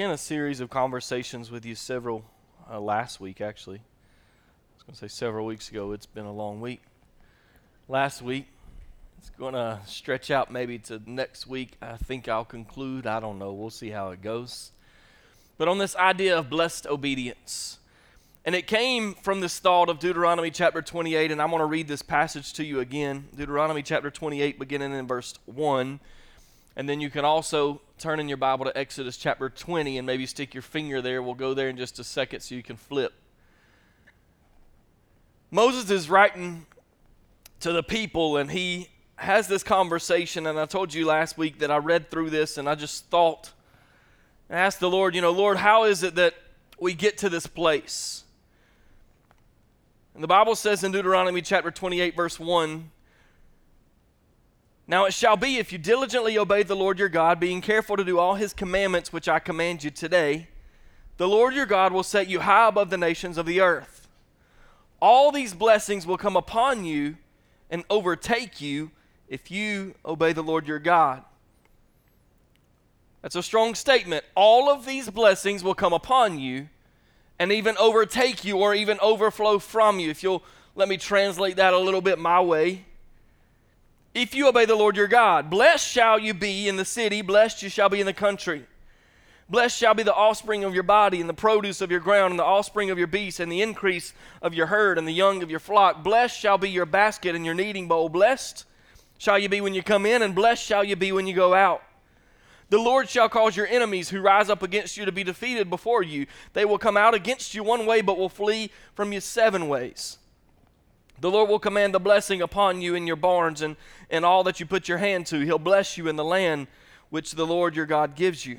Began a series of conversations with you several uh, last week, actually. I was going to say several weeks ago. It's been a long week. Last week, it's going to stretch out maybe to next week. I think I'll conclude. I don't know. We'll see how it goes. But on this idea of blessed obedience. And it came from this thought of Deuteronomy chapter 28, and I'm going to read this passage to you again. Deuteronomy chapter 28, beginning in verse 1. And then you can also turn in your Bible to Exodus chapter 20 and maybe stick your finger there. We'll go there in just a second so you can flip. Moses is writing to the people and he has this conversation. And I told you last week that I read through this and I just thought, I asked the Lord, you know, Lord, how is it that we get to this place? And the Bible says in Deuteronomy chapter 28, verse 1 now it shall be if you diligently obey the Lord your God, being careful to do all his commandments which I command you today, the Lord your God will set you high above the nations of the earth. All these blessings will come upon you and overtake you if you obey the Lord your God. That's a strong statement. All of these blessings will come upon you and even overtake you or even overflow from you. If you'll let me translate that a little bit my way if you obey the Lord your God. Blessed shall you be in the city, blessed you shall be in the country. Blessed shall be the offspring of your body, and the produce of your ground, and the offspring of your beasts, and the increase of your herd, and the young of your flock. Blessed shall be your basket and your kneading bowl. Blessed shall you be when you come in, and blessed shall you be when you go out. The Lord shall cause your enemies who rise up against you to be defeated before you. They will come out against you one way, but will flee from you seven ways. The Lord will command the blessing upon you in your barns and, and all that you put your hand to. He'll bless you in the land which the Lord your God gives you.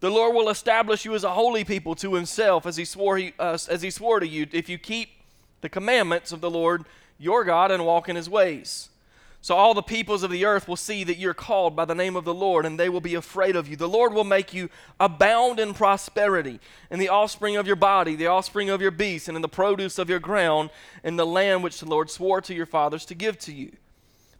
The Lord will establish you as a holy people to himself as he swore, he, uh, as he swore to you if you keep the commandments of the Lord your God and walk in his ways. So all the peoples of the earth will see that you're called by the name of the Lord, and they will be afraid of you. The Lord will make you abound in prosperity, in the offspring of your body, the offspring of your beasts, and in the produce of your ground, in the land which the Lord swore to your fathers to give to you.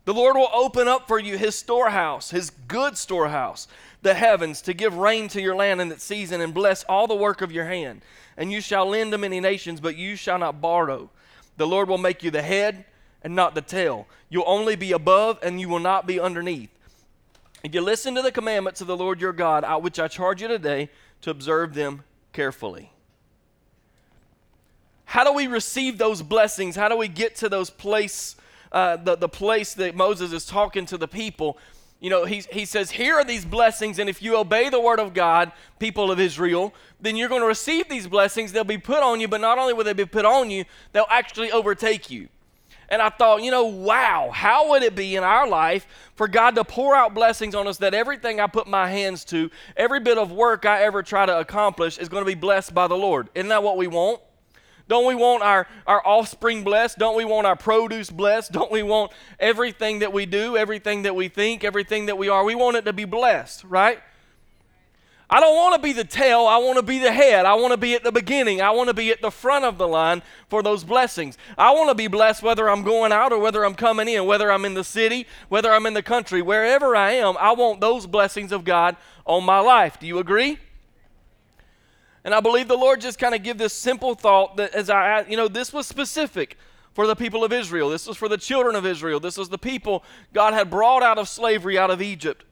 The Lord will open up for you his storehouse, his good storehouse, the heavens, to give rain to your land in its season, and bless all the work of your hand. And you shall lend to many nations, but you shall not borrow. The Lord will make you the head and not the tail. You'll only be above and you will not be underneath. If you listen to the commandments of the Lord your God, which I charge you today, to observe them carefully. How do we receive those blessings? How do we get to those place, uh, the, the place that Moses is talking to the people? You know, he, he says, Here are these blessings, and if you obey the word of God, people of Israel, then you're going to receive these blessings. They'll be put on you, but not only will they be put on you, they'll actually overtake you. And I thought, you know, wow, how would it be in our life for God to pour out blessings on us that everything I put my hands to, every bit of work I ever try to accomplish is going to be blessed by the Lord? Isn't that what we want? Don't we want our, our offspring blessed? Don't we want our produce blessed? Don't we want everything that we do, everything that we think, everything that we are? We want it to be blessed, right? I don't want to be the tail. I want to be the head. I want to be at the beginning. I want to be at the front of the line for those blessings. I want to be blessed whether I'm going out or whether I'm coming in, whether I'm in the city, whether I'm in the country, wherever I am. I want those blessings of God on my life. Do you agree? And I believe the Lord just kind of give this simple thought that as I, you know, this was specific for the people of Israel. This was for the children of Israel. This was the people God had brought out of slavery out of Egypt.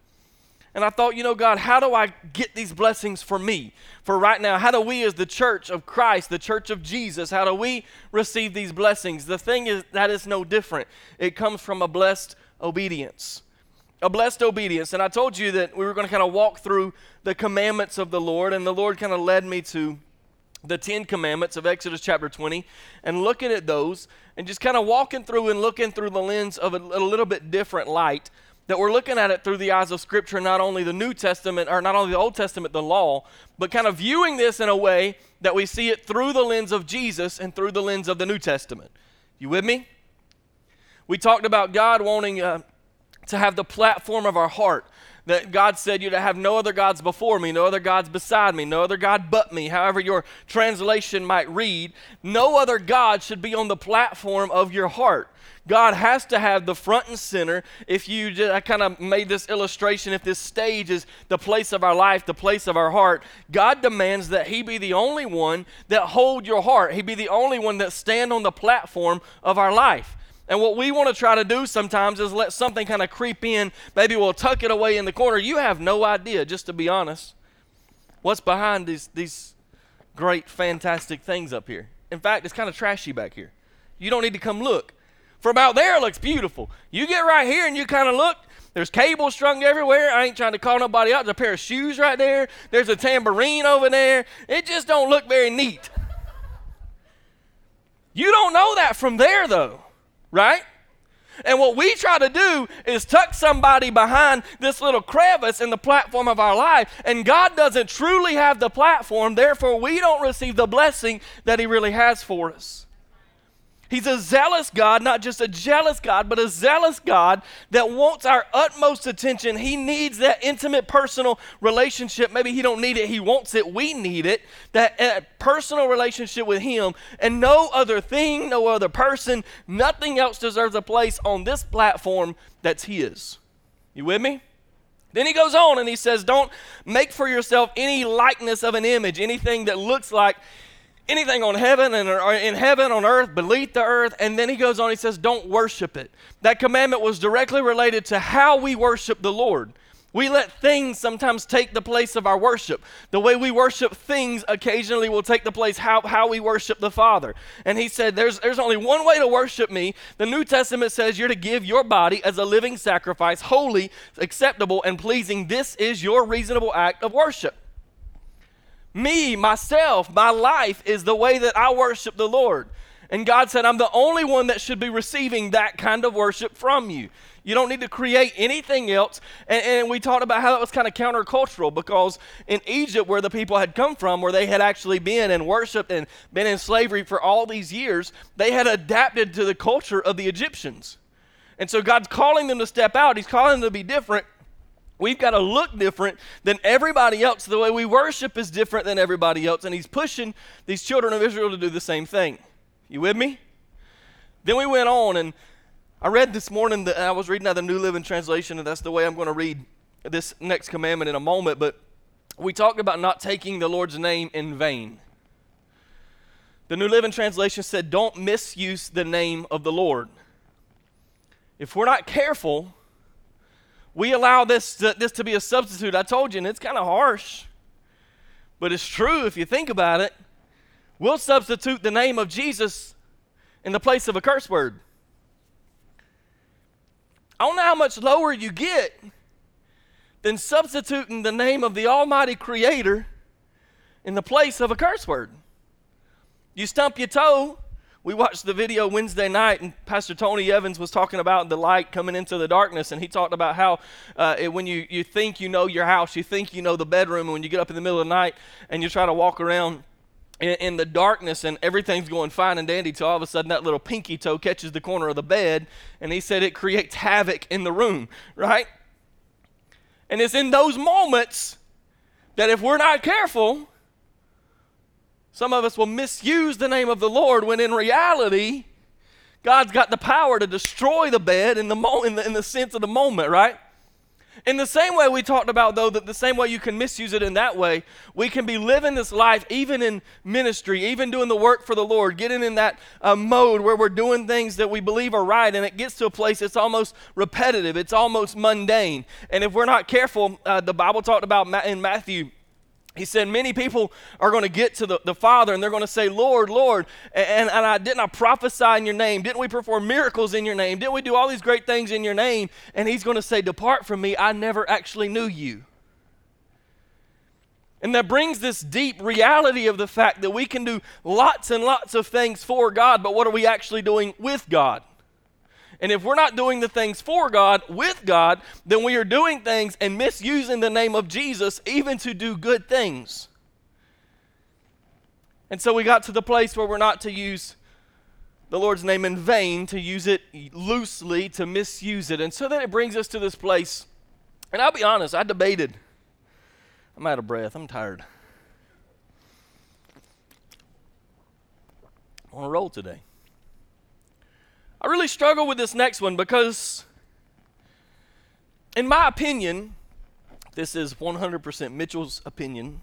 And I thought, you know, God, how do I get these blessings for me? For right now, how do we, as the church of Christ, the church of Jesus, how do we receive these blessings? The thing is, that is no different. It comes from a blessed obedience. A blessed obedience. And I told you that we were going to kind of walk through the commandments of the Lord, and the Lord kind of led me to the Ten Commandments of Exodus chapter 20 and looking at those and just kind of walking through and looking through the lens of a, a little bit different light that we're looking at it through the eyes of Scripture, not only the New Testament, or not only the Old Testament, the law, but kind of viewing this in a way that we see it through the lens of Jesus and through the lens of the New Testament. You with me? We talked about God wanting uh, to have the platform of our heart. That God said you to have no other gods before me, no other gods beside me, no other God but me, however your translation might read. No other God should be on the platform of your heart. God has to have the front and center. If you, just, I kind of made this illustration, if this stage is the place of our life, the place of our heart, God demands that He be the only one that hold your heart. He be the only one that stand on the platform of our life. And what we want to try to do sometimes is let something kind of creep in. Maybe we'll tuck it away in the corner. You have no idea, just to be honest, what's behind these, these great, fantastic things up here. In fact, it's kind of trashy back here. You don't need to come look. From out there, it looks beautiful. You get right here and you kind of look. There's cables strung everywhere. I ain't trying to call nobody out. There's a pair of shoes right there. There's a tambourine over there. It just don't look very neat. You don't know that from there, though, right? And what we try to do is tuck somebody behind this little crevice in the platform of our life, and God doesn't truly have the platform, therefore, we don't receive the blessing that He really has for us. He's a zealous God, not just a jealous God, but a zealous God that wants our utmost attention. He needs that intimate personal relationship. Maybe he don't need it, he wants it. We need it. That uh, personal relationship with him and no other thing, no other person, nothing else deserves a place on this platform that's his. You with me? Then he goes on and he says, Don't make for yourself any likeness of an image, anything that looks like anything on heaven and in heaven on earth beneath the earth and then he goes on he says don't worship it that commandment was directly related to how we worship the lord we let things sometimes take the place of our worship. The way we worship things occasionally will take the place how, how we worship the Father. And he said, there's, there's only one way to worship me. The New Testament says you're to give your body as a living sacrifice, holy, acceptable, and pleasing. This is your reasonable act of worship. Me, myself, my life is the way that I worship the Lord. And God said, I'm the only one that should be receiving that kind of worship from you. You don't need to create anything else. And, and, we talked about how that was kind of countercultural because in Egypt, where the people had come from, where they had actually been and worshiped and been in slavery for all these years, they had adapted to the culture of the Egyptians. And so God's calling them to step out, He's calling them to be different. We've got to look different than everybody else. The way we worship is different than everybody else. And he's pushing these children of Israel to do the same thing. You with me? Then we went on, and I read this morning that I was reading out the New Living Translation, and that's the way I'm going to read this next commandment in a moment. But we talked about not taking the Lord's name in vain. The New Living Translation said, Don't misuse the name of the Lord. If we're not careful, we allow this to, this to be a substitute. I told you, and it's kind of harsh, but it's true if you think about it. We'll substitute the name of Jesus in the place of a curse word. I don't know how much lower you get than substituting the name of the Almighty Creator in the place of a curse word. You stump your toe, we watched the video Wednesday night, and Pastor Tony Evans was talking about the light coming into the darkness, and he talked about how uh, it, when you, you think you know your house, you think you know the bedroom, and when you get up in the middle of the night and you try to walk around in, in the darkness and everything's going fine and dandy, till all of a sudden that little pinky toe catches the corner of the bed, and he said it creates havoc in the room, right? And it's in those moments that if we're not careful, some of us will misuse the name of the Lord when in reality, God's got the power to destroy the bed in the, mo- in the, in the sense of the moment, right? In the same way we talked about, though, that the same way you can misuse it in that way, we can be living this life even in ministry, even doing the work for the Lord, getting in that uh, mode where we're doing things that we believe are right, and it gets to a place it's almost repetitive, it's almost mundane. And if we're not careful, uh, the Bible talked about in Matthew he said, Many people are going to get to the, the Father and they're going to say, Lord, Lord, and, and I didn't I prophesy in your name? Didn't we perform miracles in your name? Didn't we do all these great things in your name? And he's going to say, Depart from me, I never actually knew you. And that brings this deep reality of the fact that we can do lots and lots of things for God, but what are we actually doing with God? And if we're not doing the things for God, with God, then we are doing things and misusing the name of Jesus even to do good things. And so we got to the place where we're not to use the Lord's name in vain, to use it loosely, to misuse it. And so then it brings us to this place. And I'll be honest, I debated. I'm out of breath. I'm tired. I'm on a roll today. I really struggle with this next one because, in my opinion, this is 100% Mitchell's opinion.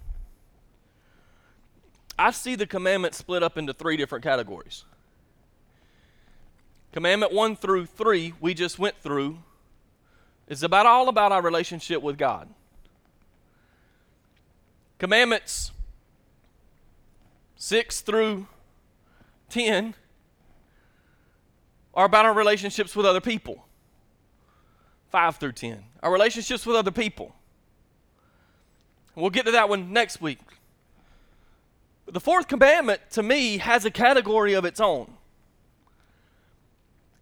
I see the commandment split up into three different categories. Commandment 1 through 3, we just went through, is about all about our relationship with God. Commandments 6 through 10 are about our relationships with other people. 5 through 10, our relationships with other people. We'll get to that one next week. But the fourth commandment, to me, has a category of its own.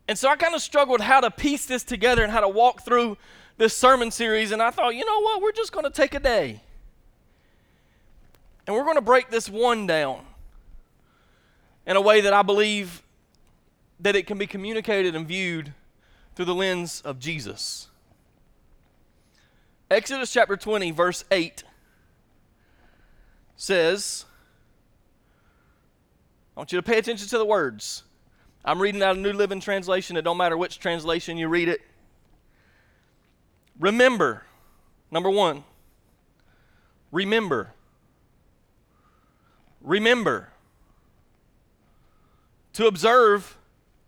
And so I kind of struggled how to piece this together and how to walk through this sermon series. And I thought, you know what? We're just going to take a day. And we're going to break this one down in a way that I believe that it can be communicated and viewed through the lens of Jesus. Exodus chapter 20, verse 8 says, I want you to pay attention to the words. I'm reading out a New Living Translation. It don't matter which translation you read it. Remember, number one, remember. Remember to observe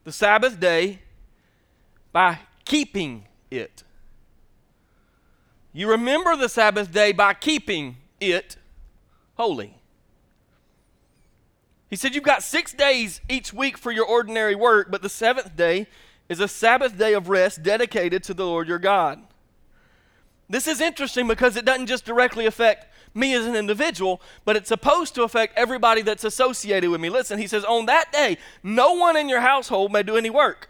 the Sabbath day by keeping it. You remember the Sabbath day by keeping it holy. He said, You've got six days each week for your ordinary work, but the seventh day is a Sabbath day of rest dedicated to the Lord your God. This is interesting because it doesn't just directly affect me as an individual, but it's supposed to affect everybody that's associated with me. Listen, he says, On that day, no one in your household may do any work.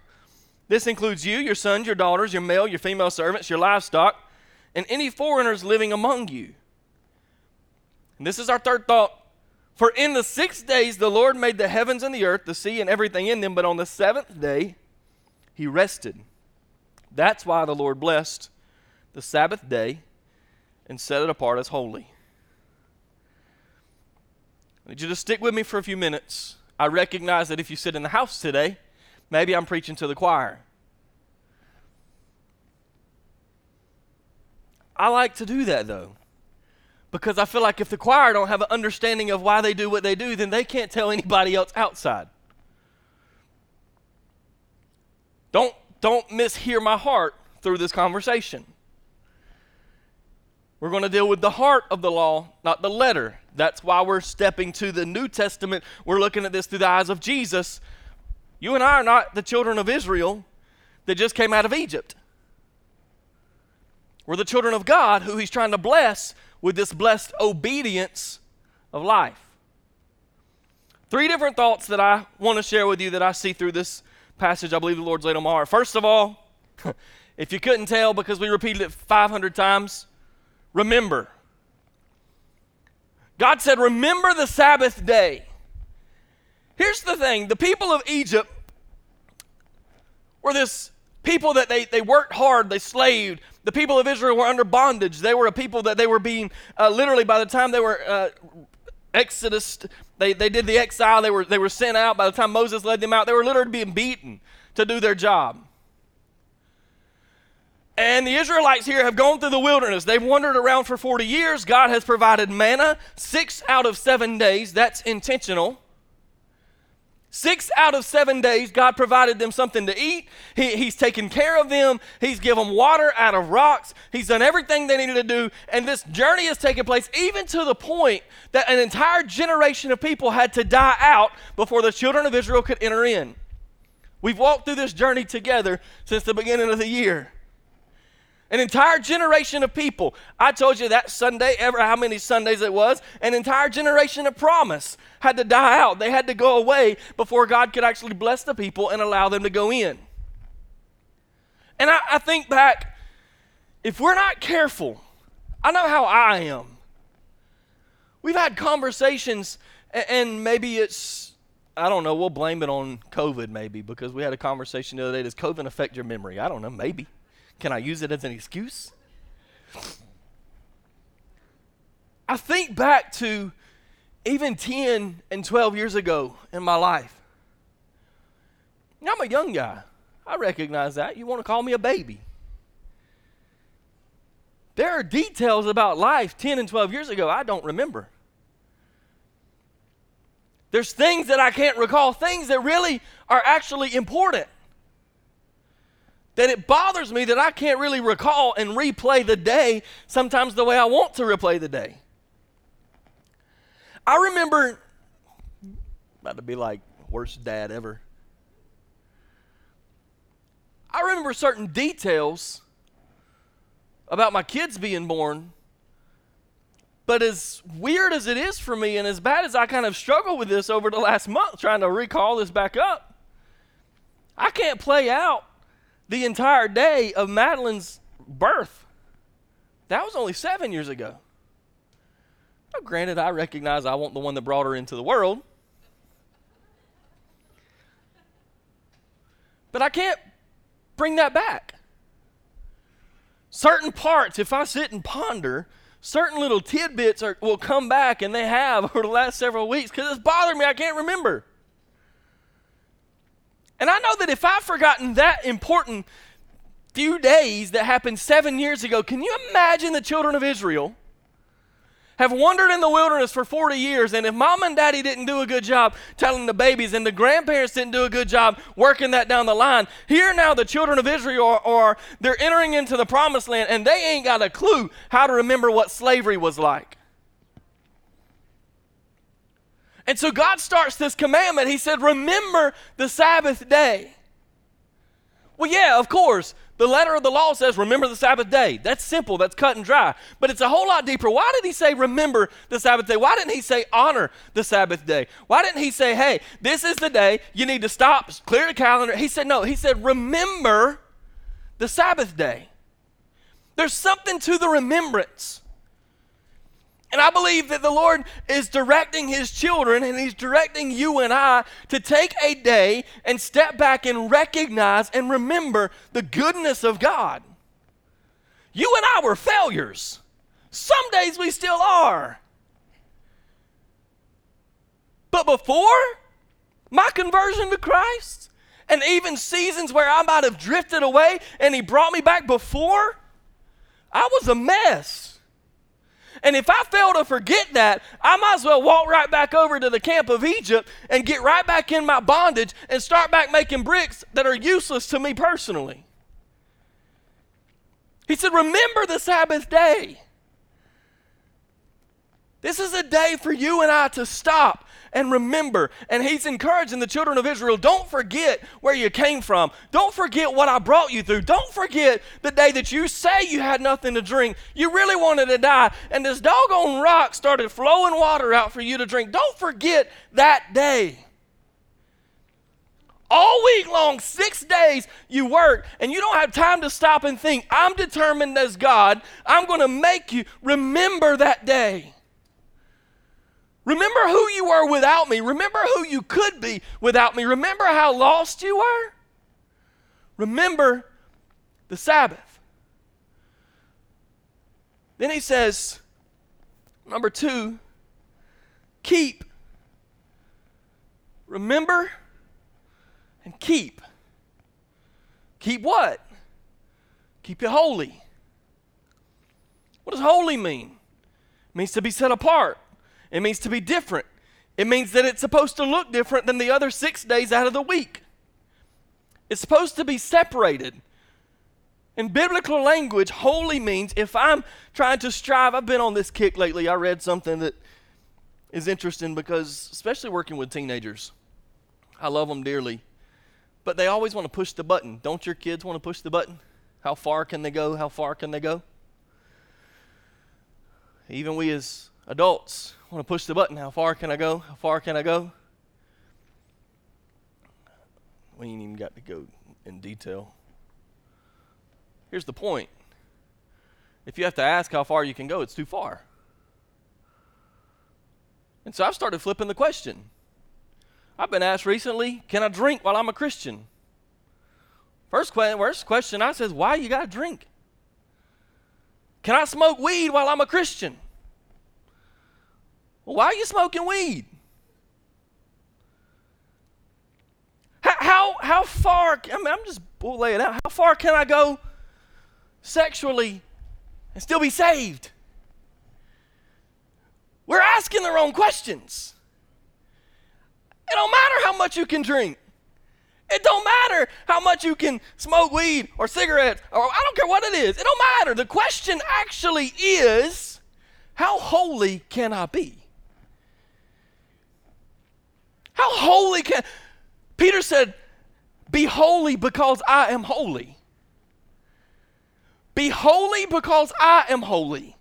This includes you, your sons, your daughters, your male, your female servants, your livestock, and any foreigners living among you. And this is our third thought for in the six days the Lord made the heavens and the earth, the sea, and everything in them, but on the seventh day he rested. That's why the Lord blessed the Sabbath day and set it apart as holy. I need you to stick with me for a few minutes. I recognize that if you sit in the house today, maybe I'm preaching to the choir. I like to do that though because I feel like if the choir don't have an understanding of why they do what they do, then they can't tell anybody else outside. Don't don't mishear my heart through this conversation. We're going to deal with the heart of the law, not the letter. That's why we're stepping to the New Testament. We're looking at this through the eyes of Jesus. You and I are not the children of Israel that just came out of Egypt. We're the children of God who He's trying to bless with this blessed obedience of life. Three different thoughts that I want to share with you that I see through this passage I believe the Lord's laid on my heart. First of all, if you couldn't tell because we repeated it 500 times, remember. God said, Remember the Sabbath day. Here's the thing the people of Egypt were this people that they, they worked hard, they slaved. The people of Israel were under bondage. They were a people that they were being, uh, literally, by the time they were uh, Exodus, they, they did the exile, they were, they were sent out. By the time Moses led them out, they were literally being beaten to do their job. And the Israelites here have gone through the wilderness. They've wandered around for 40 years. God has provided manna six out of seven days. That's intentional. Six out of seven days, God provided them something to eat. He, he's taken care of them. He's given them water out of rocks. He's done everything they needed to do. And this journey has taken place even to the point that an entire generation of people had to die out before the children of Israel could enter in. We've walked through this journey together since the beginning of the year. An entire generation of people. I told you that Sunday, ever how many Sundays it was, an entire generation of promise had to die out. They had to go away before God could actually bless the people and allow them to go in. And I, I think back, if we're not careful, I know how I am. We've had conversations, and maybe it's, I don't know, we'll blame it on COVID maybe because we had a conversation the other day. Does COVID affect your memory? I don't know, maybe. Can I use it as an excuse? I think back to even 10 and 12 years ago in my life. I'm a young guy. I recognize that. You want to call me a baby. There are details about life 10 and 12 years ago I don't remember. There's things that I can't recall, things that really are actually important. That it bothers me that I can't really recall and replay the day sometimes the way I want to replay the day. I remember, about to be like worst dad ever. I remember certain details about my kids being born. But as weird as it is for me, and as bad as I kind of struggle with this over the last month, trying to recall this back up, I can't play out the entire day of Madeline's birth. That was only seven years ago. Now, granted, I recognize I want the one that brought her into the world. But I can't bring that back. Certain parts, if I sit and ponder, certain little tidbits are, will come back, and they have over the last several weeks because it's bothered me. I can't remember. And I know that if I've forgotten that important few days that happened seven years ago, can you imagine the children of Israel? have wandered in the wilderness for 40 years, and if mom and daddy didn't do a good job telling the babies, and the grandparents didn't do a good job working that down the line, here now the children of Israel are, are they're entering into the promised land, and they ain't got a clue how to remember what slavery was like. And so God starts this commandment. He said, Remember the Sabbath day. Well, yeah, of course. The letter of the law says, remember the Sabbath day. That's simple, that's cut and dry. But it's a whole lot deeper. Why did he say, remember the Sabbath day? Why didn't he say, honor the Sabbath day? Why didn't he say, hey, this is the day, you need to stop, clear the calendar? He said, no, he said, remember the Sabbath day. There's something to the remembrance. And I believe that the Lord is directing His children and He's directing you and I to take a day and step back and recognize and remember the goodness of God. You and I were failures. Some days we still are. But before my conversion to Christ, and even seasons where I might have drifted away and He brought me back before, I was a mess. And if I fail to forget that, I might as well walk right back over to the camp of Egypt and get right back in my bondage and start back making bricks that are useless to me personally. He said, Remember the Sabbath day. This is a day for you and I to stop and remember. And he's encouraging the children of Israel don't forget where you came from. Don't forget what I brought you through. Don't forget the day that you say you had nothing to drink. You really wanted to die. And this doggone rock started flowing water out for you to drink. Don't forget that day. All week long, six days, you work and you don't have time to stop and think. I'm determined as God, I'm going to make you remember that day. Remember who you were without me. Remember who you could be without me. Remember how lost you were. Remember the Sabbath. Then he says, number two, keep. Remember and keep. Keep what? Keep it holy. What does holy mean? It means to be set apart. It means to be different. It means that it's supposed to look different than the other six days out of the week. It's supposed to be separated. In biblical language, holy means if I'm trying to strive, I've been on this kick lately. I read something that is interesting because, especially working with teenagers, I love them dearly. But they always want to push the button. Don't your kids want to push the button? How far can they go? How far can they go? Even we as adults want to push the button. How far can I go? How far can I go? We ain't even got to go in detail. Here's the point if you have to ask how far you can go, it's too far. And so I've started flipping the question. I've been asked recently, can I drink while I'm a Christian? First, que- first question I says, why you got to drink? Can I smoke weed while I'm a Christian? Well, why are you smoking weed? How, how, far, I mean, I'm just, we'll lay it out. How far can I go sexually and still be saved? We're asking the wrong questions. It don't matter how much you can drink. It don't matter how much you can smoke weed or cigarettes or I don't care what it is. It don't matter. The question actually is how holy can I be? How holy can Peter said, Be holy because I am holy. Be holy because I am holy.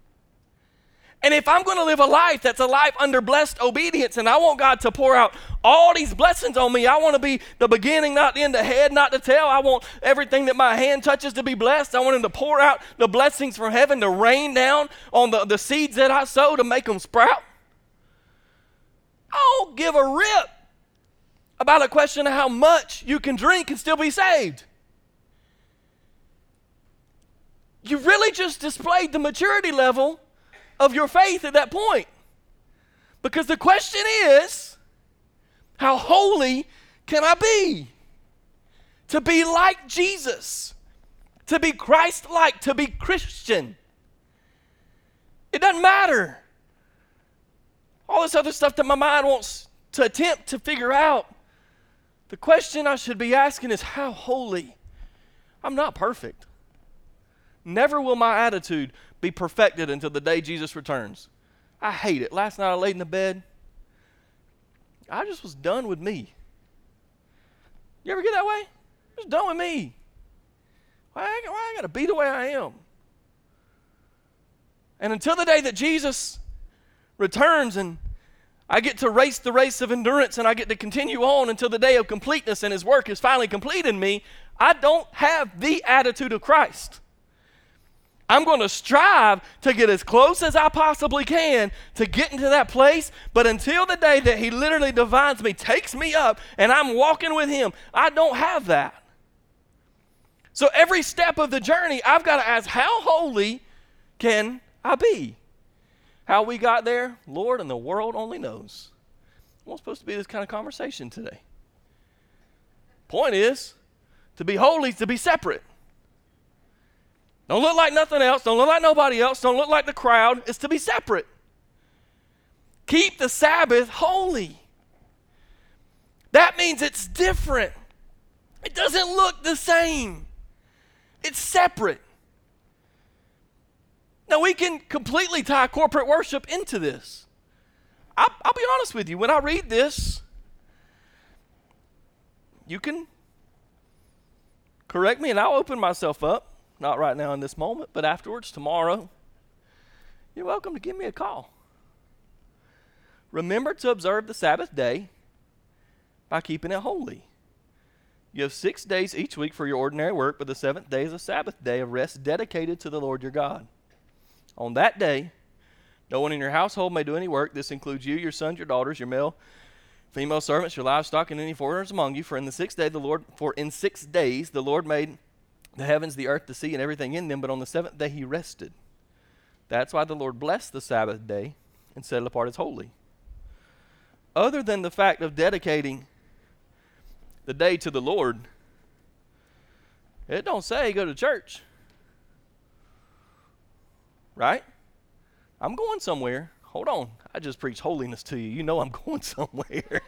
And if I'm going to live a life that's a life under blessed obedience, and I want God to pour out all these blessings on me, I want to be the beginning, not the end, the head, not the tail. I want everything that my hand touches to be blessed. I want Him to pour out the blessings from heaven to rain down on the, the seeds that I sow to make them sprout. I don't give a rip about a question of how much you can drink and still be saved. You really just displayed the maturity level of your faith at that point. Because the question is, how holy can I be? To be like Jesus, to be Christ like, to be Christian. It doesn't matter. All this other stuff that my mind wants to attempt to figure out. The question I should be asking is, how holy? I'm not perfect. Never will my attitude be perfected until the day Jesus returns. I hate it. Last night I laid in the bed. I just was done with me. You ever get that way? Just done with me. Why, why I got to be the way I am? And until the day that Jesus returns and I get to race the race of endurance and I get to continue on until the day of completeness and His work is finally complete in me, I don't have the attitude of Christ. I'm going to strive to get as close as I possibly can to get into that place. But until the day that He literally divines me, takes me up, and I'm walking with Him, I don't have that. So every step of the journey, I've got to ask, how holy can I be? How we got there, Lord and the world only knows. It wasn't supposed to be this kind of conversation today. Point is, to be holy is to be separate. Don't look like nothing else. Don't look like nobody else. Don't look like the crowd. It's to be separate. Keep the Sabbath holy. That means it's different. It doesn't look the same. It's separate. Now, we can completely tie corporate worship into this. I'll, I'll, be honest with you. When I read this, you can correct me and I'll open myself up. Not right now in this moment, but afterwards, tomorrow, you're welcome to give me a call. Remember to observe the Sabbath day by keeping it holy. You have six days each week for your ordinary work, but the seventh day is a Sabbath day of rest dedicated to the Lord your God. On that day, no one in your household may do any work. This includes you, your sons, your daughters, your male, female servants, your livestock, and any foreigners among you. For in the sixth day the Lord for in six days the Lord made the heavens, the earth, the sea, and everything in them, but on the seventh day he rested. That's why the Lord blessed the Sabbath day and set it apart as holy. Other than the fact of dedicating the day to the Lord, it don't say go to church. Right? I'm going somewhere. Hold on. I just preached holiness to you. You know I'm going somewhere.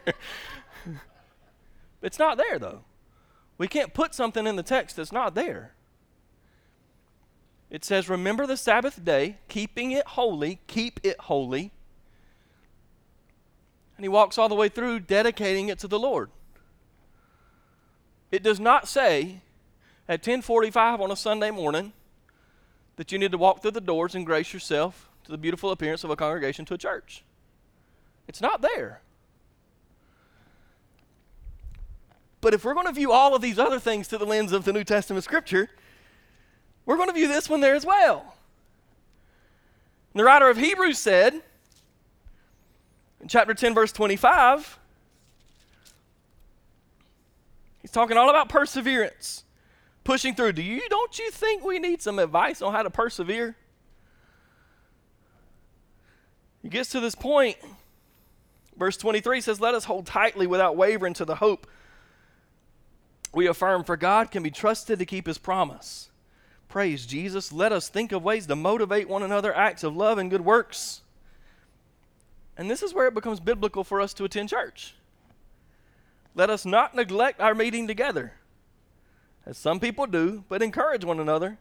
it's not there though. We can't put something in the text that's not there. It says, Remember the Sabbath day, keeping it holy, keep it holy. And he walks all the way through dedicating it to the Lord. It does not say at 1045 on a Sunday morning that you need to walk through the doors and grace yourself to the beautiful appearance of a congregation to a church. It's not there. But if we're going to view all of these other things through the lens of the New Testament scripture, we're going to view this one there as well. The writer of Hebrews said in chapter 10, verse 25, he's talking all about perseverance, pushing through. Do you don't you think we need some advice on how to persevere? He gets to this point. Verse 23 says, Let us hold tightly without wavering to the hope we affirm, for God can be trusted to keep his promise. Praise Jesus. Let us think of ways to motivate one another, acts of love and good works. And this is where it becomes biblical for us to attend church. Let us not neglect our meeting together, as some people do, but encourage one another,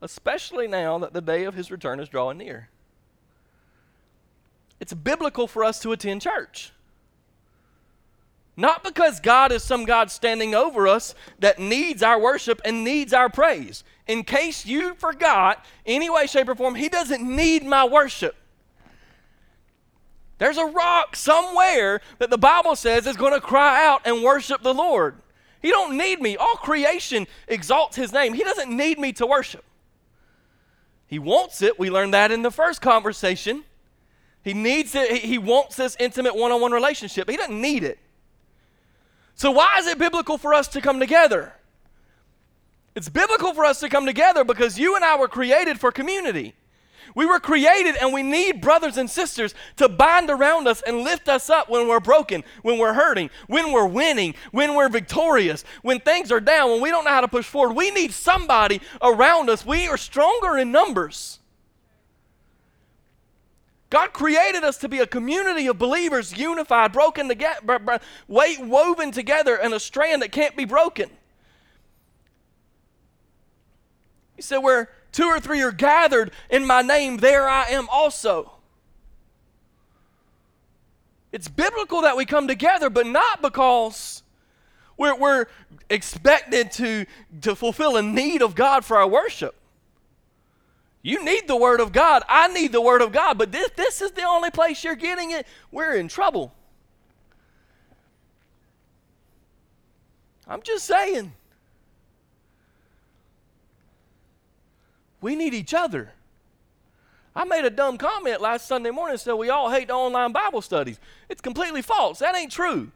especially now that the day of his return is drawing near. It's biblical for us to attend church. Not because God is some God standing over us that needs our worship and needs our praise. In case you forgot, any way, shape, or form, He doesn't need my worship. There's a rock somewhere that the Bible says is going to cry out and worship the Lord. He don't need me. All creation exalts his name. He doesn't need me to worship. He wants it. We learned that in the first conversation. He needs it. He wants this intimate one on one relationship. He doesn't need it. So, why is it biblical for us to come together? It's biblical for us to come together because you and I were created for community. We were created and we need brothers and sisters to bind around us and lift us up when we're broken, when we're hurting, when we're winning, when we're victorious, when things are down, when we don't know how to push forward. We need somebody around us. We are stronger in numbers. God created us to be a community of believers, unified, broken together, weight woven together in a strand that can't be broken. He said, Where two or three are gathered in my name, there I am also. It's biblical that we come together, but not because we're, we're expected to, to fulfill a need of God for our worship. You need the Word of God. I need the Word of God. But this, this is the only place you're getting it. We're in trouble. I'm just saying. We need each other. I made a dumb comment last Sunday morning and said we all hate the online Bible studies. It's completely false. That ain't true.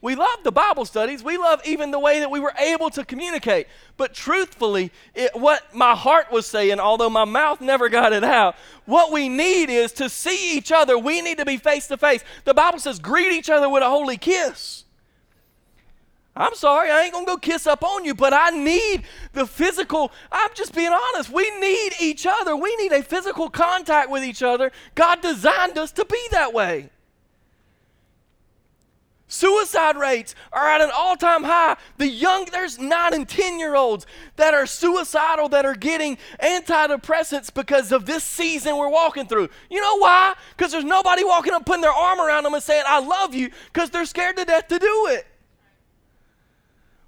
We love the Bible studies. We love even the way that we were able to communicate. But truthfully, it, what my heart was saying, although my mouth never got it out, what we need is to see each other. We need to be face to face. The Bible says, greet each other with a holy kiss. I'm sorry, I ain't gonna go kiss up on you, but I need the physical. I'm just being honest. We need each other. We need a physical contact with each other. God designed us to be that way. Suicide rates are at an all time high. The young, there's nine and 10 year olds that are suicidal, that are getting antidepressants because of this season we're walking through. You know why? Because there's nobody walking up putting their arm around them and saying, I love you, because they're scared to death to do it.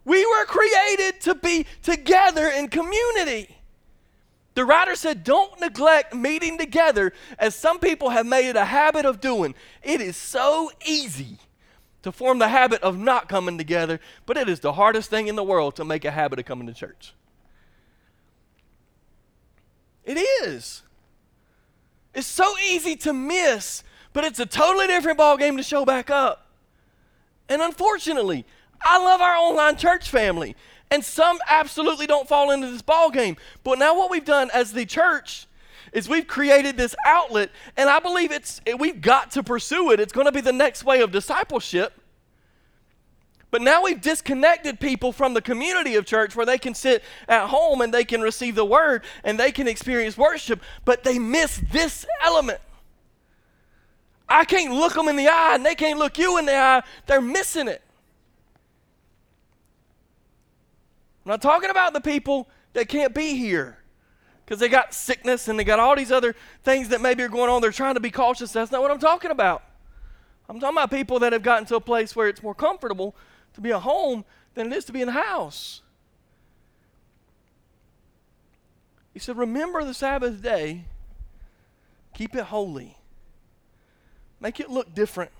We were created to be together in community. The writer said, Don't neglect meeting together as some people have made it a habit of doing. It is so easy to form the habit of not coming together, but it is the hardest thing in the world to make a habit of coming to church. It is. It's so easy to miss, but it's a totally different ball game to show back up. And unfortunately, I love our online church family, and some absolutely don't fall into this ball game. But now what we've done as the church is we've created this outlet, and I believe it's we've got to pursue it. It's going to be the next way of discipleship. But now we've disconnected people from the community of church where they can sit at home and they can receive the word and they can experience worship, but they miss this element. I can't look them in the eye and they can't look you in the eye. They're missing it. I'm not talking about the people that can't be here because they got sickness and they got all these other things that maybe are going on. They're trying to be cautious. That's not what I'm talking about. I'm talking about people that have gotten to a place where it's more comfortable to be at home than it is to be in the house. He said, Remember the Sabbath day, keep it holy, make it look different.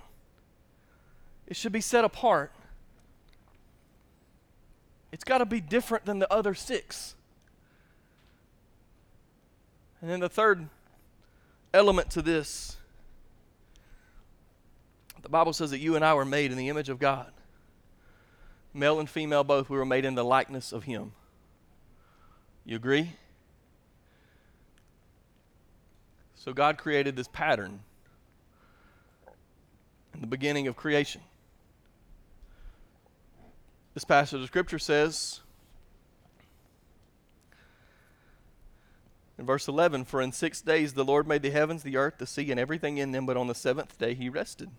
It should be set apart. It's got to be different than the other six. And then the third element to this the Bible says that you and I were made in the image of God. Male and female both, we were made in the likeness of Him. You agree? So God created this pattern in the beginning of creation. This passage of Scripture says, in verse 11, For in six days the Lord made the heavens, the earth, the sea, and everything in them, but on the seventh day he rested.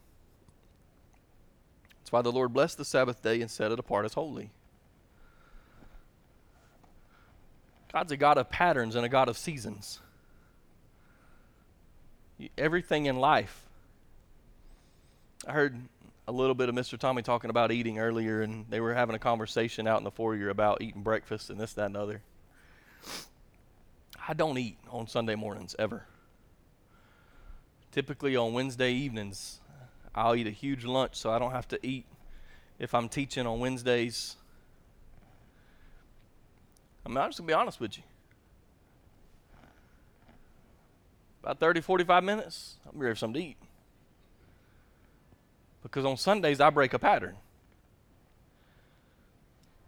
That's why the Lord blessed the Sabbath day and set it apart as holy. God's a God of patterns and a God of seasons. Everything in life. I heard a little bit of Mr. Tommy talking about eating earlier, and they were having a conversation out in the foyer about eating breakfast and this, that, and other. I don't eat on Sunday mornings ever. Typically on Wednesday evenings, I'll eat a huge lunch so I don't have to eat if I'm teaching on Wednesdays. I mean, I'm just going to be honest with you. About 30, 45 minutes, I'm ready for something to eat. Because on Sundays, I break a pattern.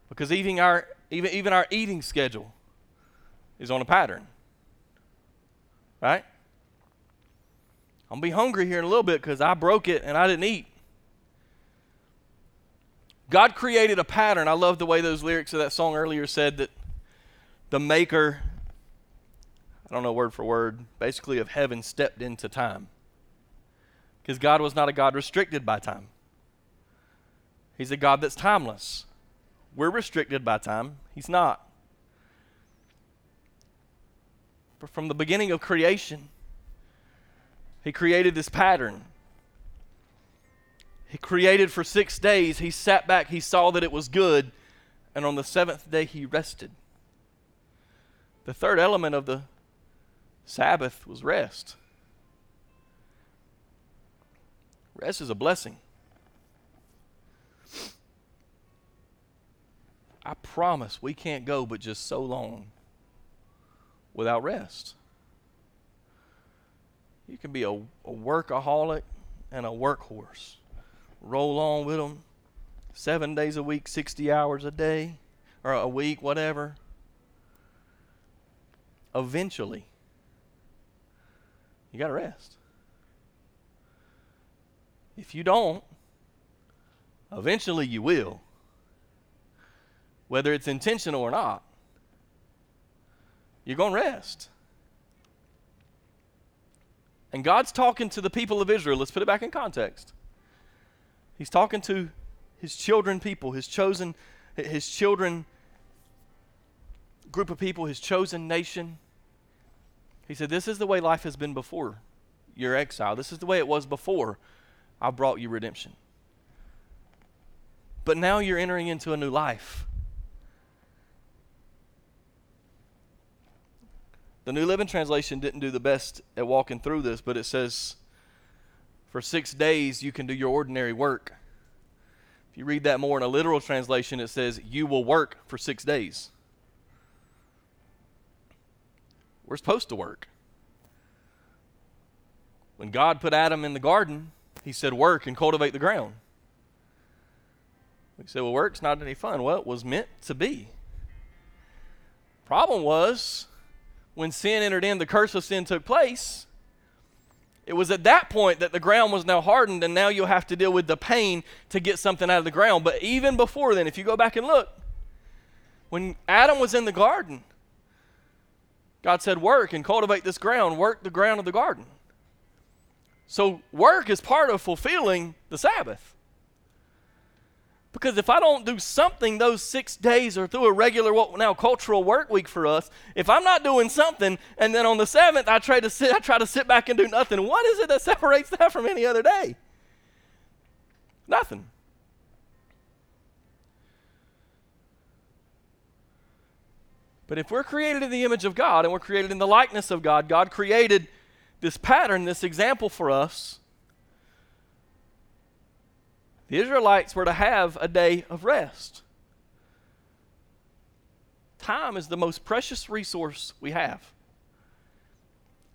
Because even our, even, even our eating schedule is on a pattern. Right? I'm going to be hungry here in a little bit because I broke it and I didn't eat. God created a pattern. I love the way those lyrics of that song earlier said that the maker, I don't know word for word, basically of heaven stepped into time. Because God was not a God restricted by time, He's a God that's timeless. We're restricted by time, He's not. But from the beginning of creation, He created this pattern. He created for six days. He sat back. He saw that it was good. And on the seventh day, He rested. The third element of the Sabbath was rest. Rest is a blessing. I promise we can't go but just so long without rest. You can be a, a workaholic and a workhorse. Roll on with them seven days a week, 60 hours a day, or a week, whatever. Eventually, you got to rest. If you don't, eventually you will, whether it's intentional or not you're going to rest. And God's talking to the people of Israel. Let's put it back in context. He's talking to his children people, his chosen, his children group of people, his chosen nation. He said, This is the way life has been before your exile. This is the way it was before I brought you redemption. But now you're entering into a new life. The New Living Translation didn't do the best at walking through this, but it says, For six days you can do your ordinary work. If you read that more in a literal translation, it says, You will work for six days. We're supposed to work. When God put Adam in the garden, he said, Work and cultivate the ground. We said, Well, work's not any fun. Well, it was meant to be. Problem was, when sin entered in, the curse of sin took place, it was at that point that the ground was now hardened, and now you'll have to deal with the pain to get something out of the ground. But even before then, if you go back and look, when Adam was in the garden, God said, Work and cultivate this ground, work the ground of the garden. So, work is part of fulfilling the Sabbath. Because if I don't do something those six days or through a regular, what now cultural work week for us, if I'm not doing something and then on the seventh I try to sit, I try to sit back and do nothing, what is it that separates that from any other day? Nothing. But if we're created in the image of God and we're created in the likeness of God, God created this pattern, this example for us the Israelites were to have a day of rest. Time is the most precious resource we have.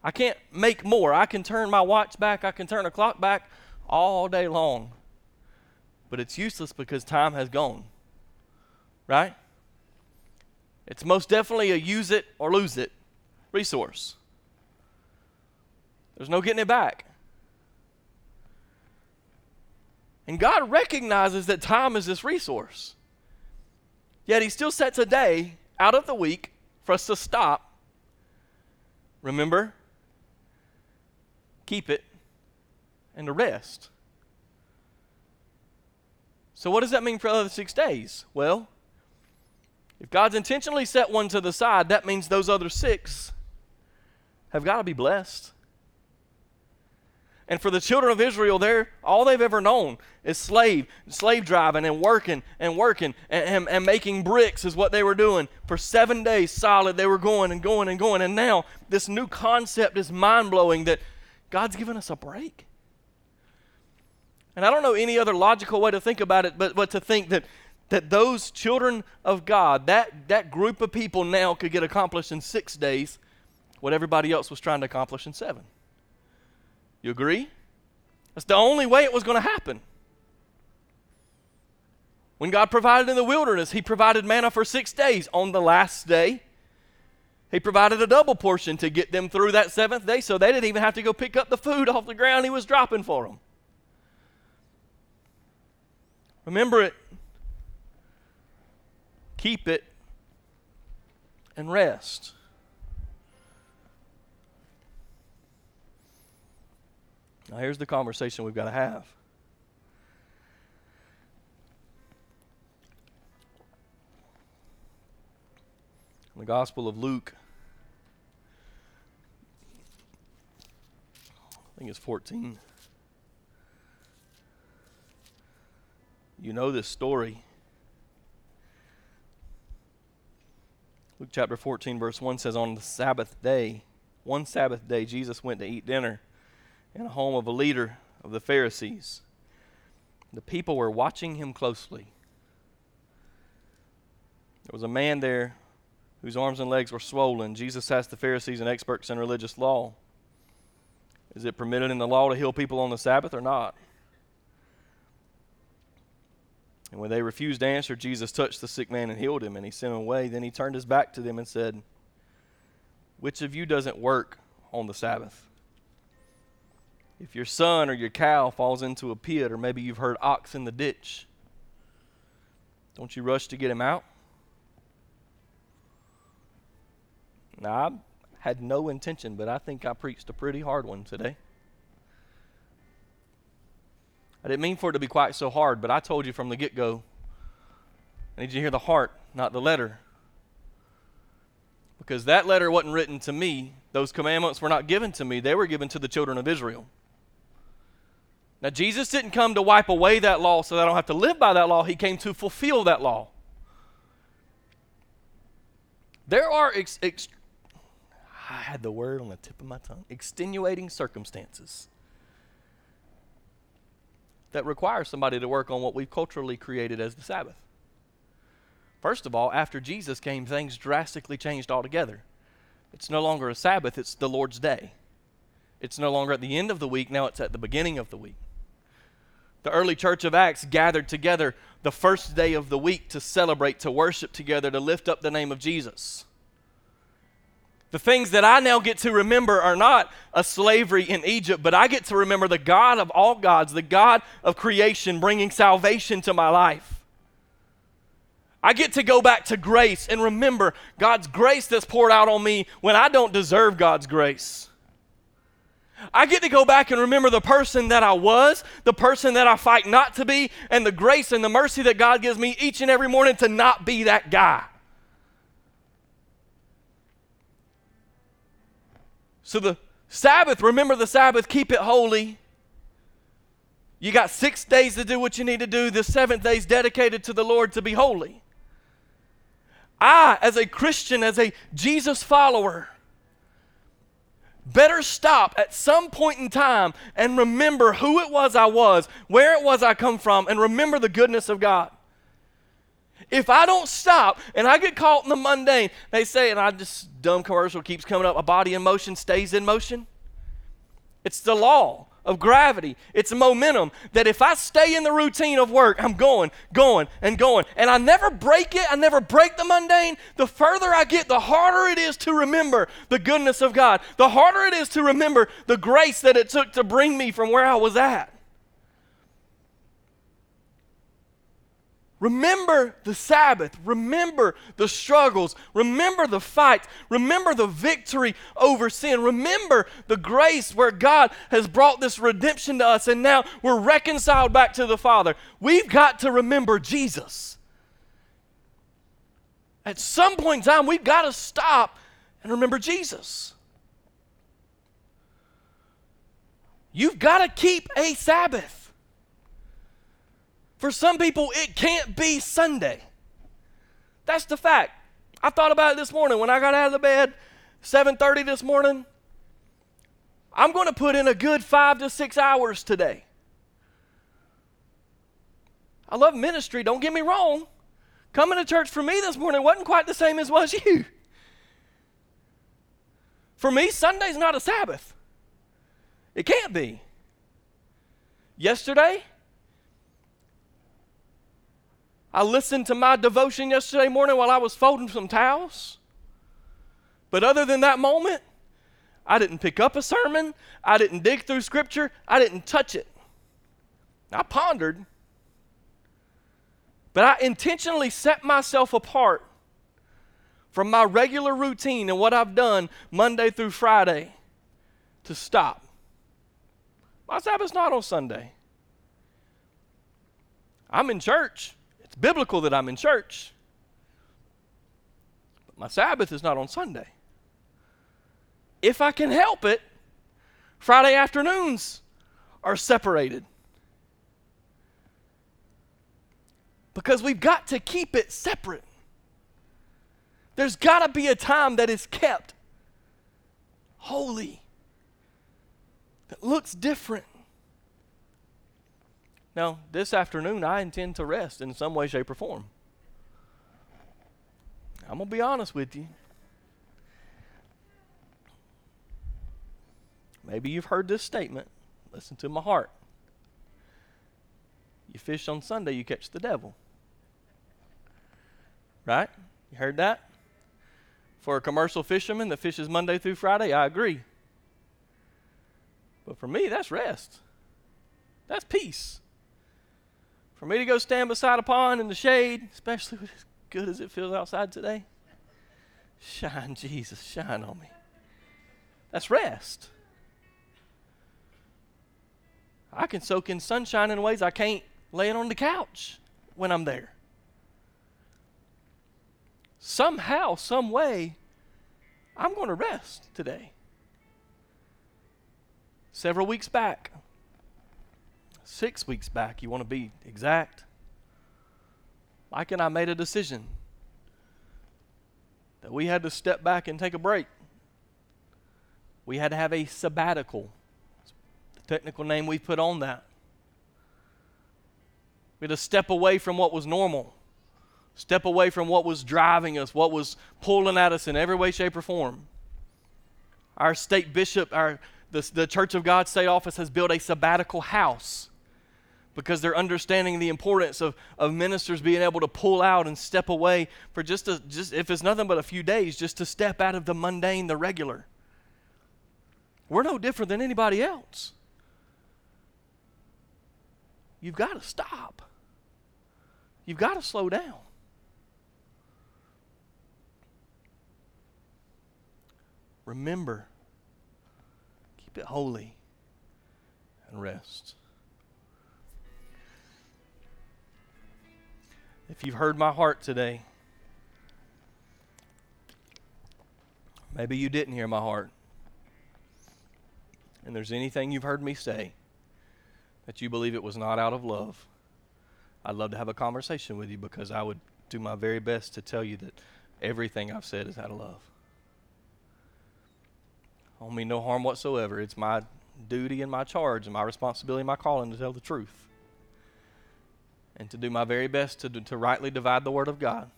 I can't make more. I can turn my watch back, I can turn a clock back all day long. But it's useless because time has gone. Right? It's most definitely a use it or lose it resource. There's no getting it back. And God recognizes that time is this resource. Yet He still sets a day out of the week for us to stop, remember, keep it, and to rest. So, what does that mean for the other six days? Well, if God's intentionally set one to the side, that means those other six have got to be blessed. And for the children of Israel, they're, all they've ever known is slave, slave driving and working and working and, and, and, making bricks is what they were doing. For seven days solid, they were going and going and going. And now this new concept is mind blowing that God's given us a break. And I don't know any other logical way to think about it, but, but to think that, that those children of God, that, that group of people now could get accomplished in six days what everybody else was trying to accomplish in seven. You agree? That's the only way it was going to happen. When God provided in the wilderness, He provided manna for six days. On the last day, He provided a double portion to get them through that seventh day so they didn't even have to go pick up the food off the ground He was dropping for them. Remember it, keep it, and rest. Now, here's the conversation we've got to have. In the Gospel of Luke, I think it's 14. You know this story. Luke chapter 14, verse 1 says, On the Sabbath day, one Sabbath day, Jesus went to eat dinner in a home of a leader of the Pharisees. The people were watching him closely. There was a man there whose arms and legs were swollen. Jesus asked the Pharisees and experts in religious law Is it permitted in the law to heal people on the Sabbath or not? And when they refused to answer, Jesus touched the sick man and healed him, and he sent him away. Then he turned his back to them and said, Which of you doesn't work on the Sabbath? If your son or your cow falls into a pit, or maybe you've heard ox in the ditch, don't you rush to get him out? Now, I had no intention, but I think I preached a pretty hard one today. I didn't mean for it to be quite so hard, but I told you from the get go. I need you to hear the heart, not the letter. Because that letter wasn't written to me. Those commandments were not given to me, they were given to the children of Israel. Now, Jesus didn't come to wipe away that law so that I don't have to live by that law. He came to fulfill that law. There are, ex- ex- I had the word on the tip of my tongue, extenuating circumstances that require somebody to work on what we've culturally created as the Sabbath. First of all, after Jesus came, things drastically changed altogether. It's no longer a Sabbath, it's the Lord's day. It's no longer at the end of the week, now it's at the beginning of the week. The early church of Acts gathered together the first day of the week to celebrate, to worship together, to lift up the name of Jesus. The things that I now get to remember are not a slavery in Egypt, but I get to remember the God of all gods, the God of creation, bringing salvation to my life. I get to go back to grace and remember God's grace that's poured out on me when I don't deserve God's grace. I get to go back and remember the person that I was, the person that I fight not to be, and the grace and the mercy that God gives me each and every morning to not be that guy. So, the Sabbath, remember the Sabbath, keep it holy. You got six days to do what you need to do. The seventh day is dedicated to the Lord to be holy. I, as a Christian, as a Jesus follower, better stop at some point in time and remember who it was I was, where it was I come from, and remember the goodness of God. If I don't stop and I get caught in the mundane, they say, and I just dumb commercial keeps coming up, a body in motion stays in motion. It's the law of gravity. It's a momentum that if I stay in the routine of work, I'm going, going, and going. And I never break it, I never break the mundane. The further I get, the harder it is to remember the goodness of God. The harder it is to remember the grace that it took to bring me from where I was at. Remember the Sabbath. Remember the struggles. Remember the fight. Remember the victory over sin. Remember the grace where God has brought this redemption to us and now we're reconciled back to the Father. We've got to remember Jesus. At some point in time, we've got to stop and remember Jesus. You've got to keep a Sabbath. For some people, it can't be Sunday. That's the fact. I thought about it this morning when I got out of the bed, 7:30 this morning. I'm going to put in a good 5 to 6 hours today. I love ministry, don't get me wrong. Coming to church for me this morning wasn't quite the same as was you. For me, Sunday's not a Sabbath. It can't be. Yesterday, I listened to my devotion yesterday morning while I was folding some towels. But other than that moment, I didn't pick up a sermon. I didn't dig through scripture. I didn't touch it. I pondered. But I intentionally set myself apart from my regular routine and what I've done Monday through Friday to stop. My Sabbath's not on Sunday. I'm in church. It's biblical that I'm in church. But my Sabbath is not on Sunday. If I can help it, Friday afternoons are separated. Because we've got to keep it separate. There's got to be a time that is kept holy, that looks different. Now, this afternoon, I intend to rest in some way, shape, or form. I'm going to be honest with you. Maybe you've heard this statement. Listen to my heart. You fish on Sunday, you catch the devil. Right? You heard that? For a commercial fisherman that fishes Monday through Friday, I agree. But for me, that's rest. That's peace. For me to go stand beside a pond in the shade, especially with as good as it feels outside today, shine, Jesus, shine on me. That's rest. I can soak in sunshine in ways I can't laying on the couch when I'm there. Somehow, some way, I'm going to rest today. Several weeks back, six weeks back, you want to be exact. Mike and I made a decision that we had to step back and take a break. We had to have a sabbatical. The technical name we put on that. We had to step away from what was normal, step away from what was driving us, what was pulling at us in every way, shape, or form. Our state bishop, our the, the Church of God state office has built a sabbatical house because they're understanding the importance of, of ministers being able to pull out and step away for just, a, just if it's nothing but a few days, just to step out of the mundane, the regular. We're no different than anybody else. You've got to stop. You've got to slow down. Remember, keep it holy and rest. If you've heard my heart today, maybe you didn't hear my heart, and there's anything you've heard me say that you believe it was not out of love, I'd love to have a conversation with you because I would do my very best to tell you that everything I've said is out of love. I don't mean no harm whatsoever. It's my duty and my charge and my responsibility and my calling to tell the truth. And to do my very best to, to rightly divide the Word of God.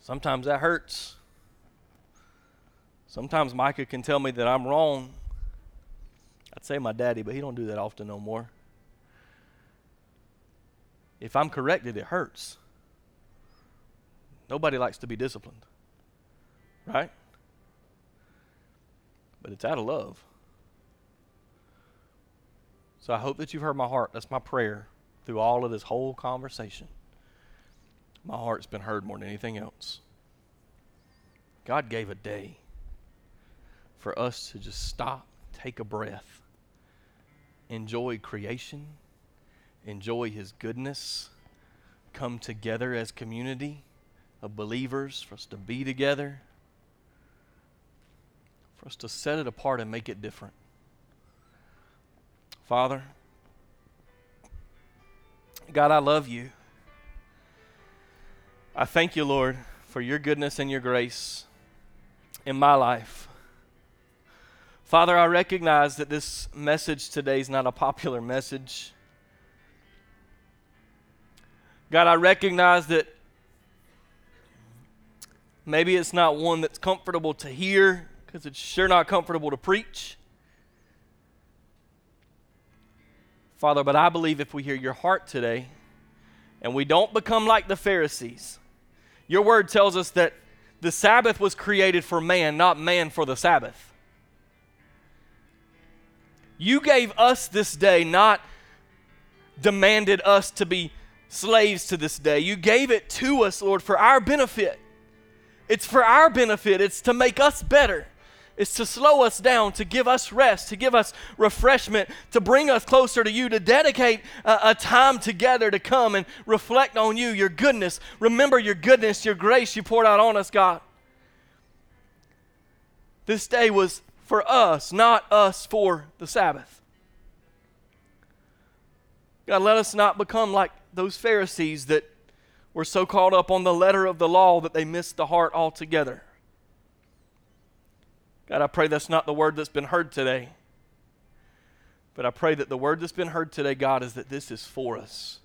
Sometimes that hurts. Sometimes Micah can tell me that I'm wrong. I'd say my daddy, but he don't do that often no more. If I'm corrected, it hurts. Nobody likes to be disciplined. Right? But it's out of love. So I hope that you've heard my heart. That's my prayer through all of this whole conversation. My heart's been heard more than anything else. God gave a day for us to just stop, take a breath, enjoy creation, enjoy His goodness, come together as community of believers, for us to be together, for us to set it apart and make it different. Father, God, I love you. I thank you, Lord, for your goodness and your grace in my life. Father, I recognize that this message today is not a popular message. God, I recognize that maybe it's not one that's comfortable to hear because it's sure not comfortable to preach. Father, but I believe if we hear your heart today and we don't become like the Pharisees, your word tells us that the Sabbath was created for man, not man for the Sabbath. You gave us this day, not demanded us to be slaves to this day. You gave it to us, Lord, for our benefit. It's for our benefit, it's to make us better is to slow us down, to give us rest, to give us refreshment, to bring us closer to you, to dedicate a, a, time together to come and reflect on you, your goodness. Remember your goodness, your grace you poured out on us, God. This day was for us, not us for the Sabbath. God, let us not become like those Pharisees that were so caught up on the letter of the law that they missed the heart altogether. God, I pray that's not the word that's been heard today. But I pray that the word that's been heard today, God, is that this is for us.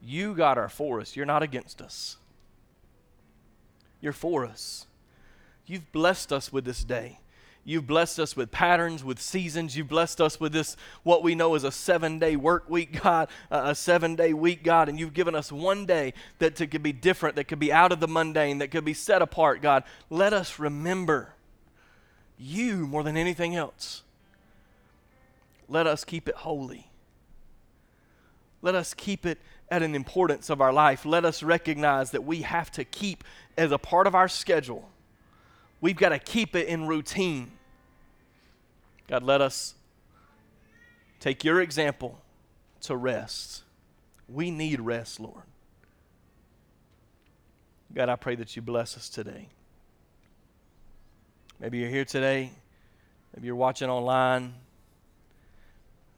You, God, are for us. You're not against us. You're for us. You've blessed us with this day. You've blessed us with patterns, with seasons. You've blessed us with this, what we know as a seven day work week, God, a seven day week, God. And you've given us one day that could be different, that could be out of the mundane, that could be set apart, God. Let us remember you more than anything else. Let us keep it holy. Let us keep it at an importance of our life. Let us recognize that we have to keep as a part of our schedule. We've got to keep it in routine. God, let us take your example to rest. We need rest, Lord. God, I pray that you bless us today. Maybe you're here today. Maybe you're watching online.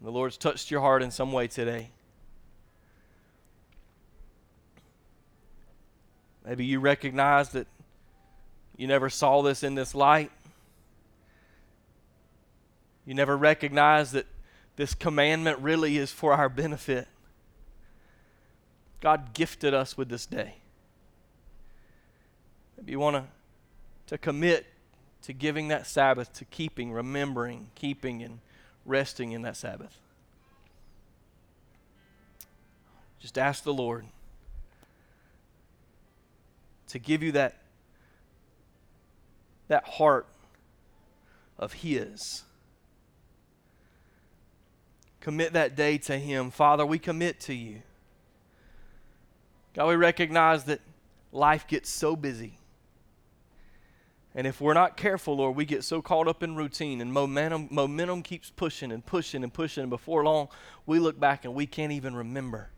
The Lord's touched your heart in some way today. Maybe you recognize that you never saw this in this light. You never recognized that this commandment really is for our benefit. God gifted us with this day. Maybe you want to, to commit to giving that Sabbath, to keeping, remembering, keeping, and resting in that Sabbath. Just ask the Lord to give you that, that heart of His. Commit that day to Him. Father, we commit to you. God, we recognize that life gets so busy. And if we're not careful, Lord, we get so caught up in routine and momentum, momentum keeps pushing and pushing and pushing. And before long, we look back and we can't even remember.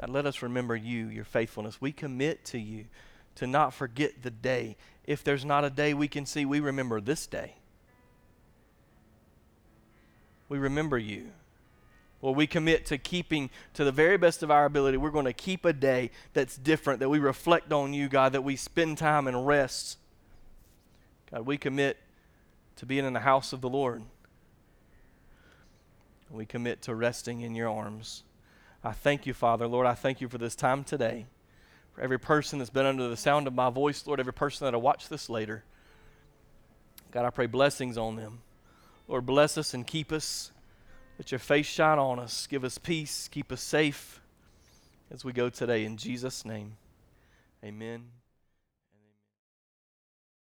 God, let us remember you, your faithfulness. We commit to you to not forget the day. If there's not a day we can see, we remember this day. We remember you. Well, we commit to keeping to the very best of our ability. We're going to keep a day that's different, that we reflect on you, God, that we spend time and rest. God, we commit to being in the house of the Lord. We commit to resting in your arms. I thank you, Father. Lord, I thank you for this time today. For every person that's been under the sound of my voice, Lord, every person that'll watch this later. God, I pray blessings on them. Lord, bless us and keep us. Let your face shine on us. Give us peace. Keep us safe as we go today. In Jesus' name, amen.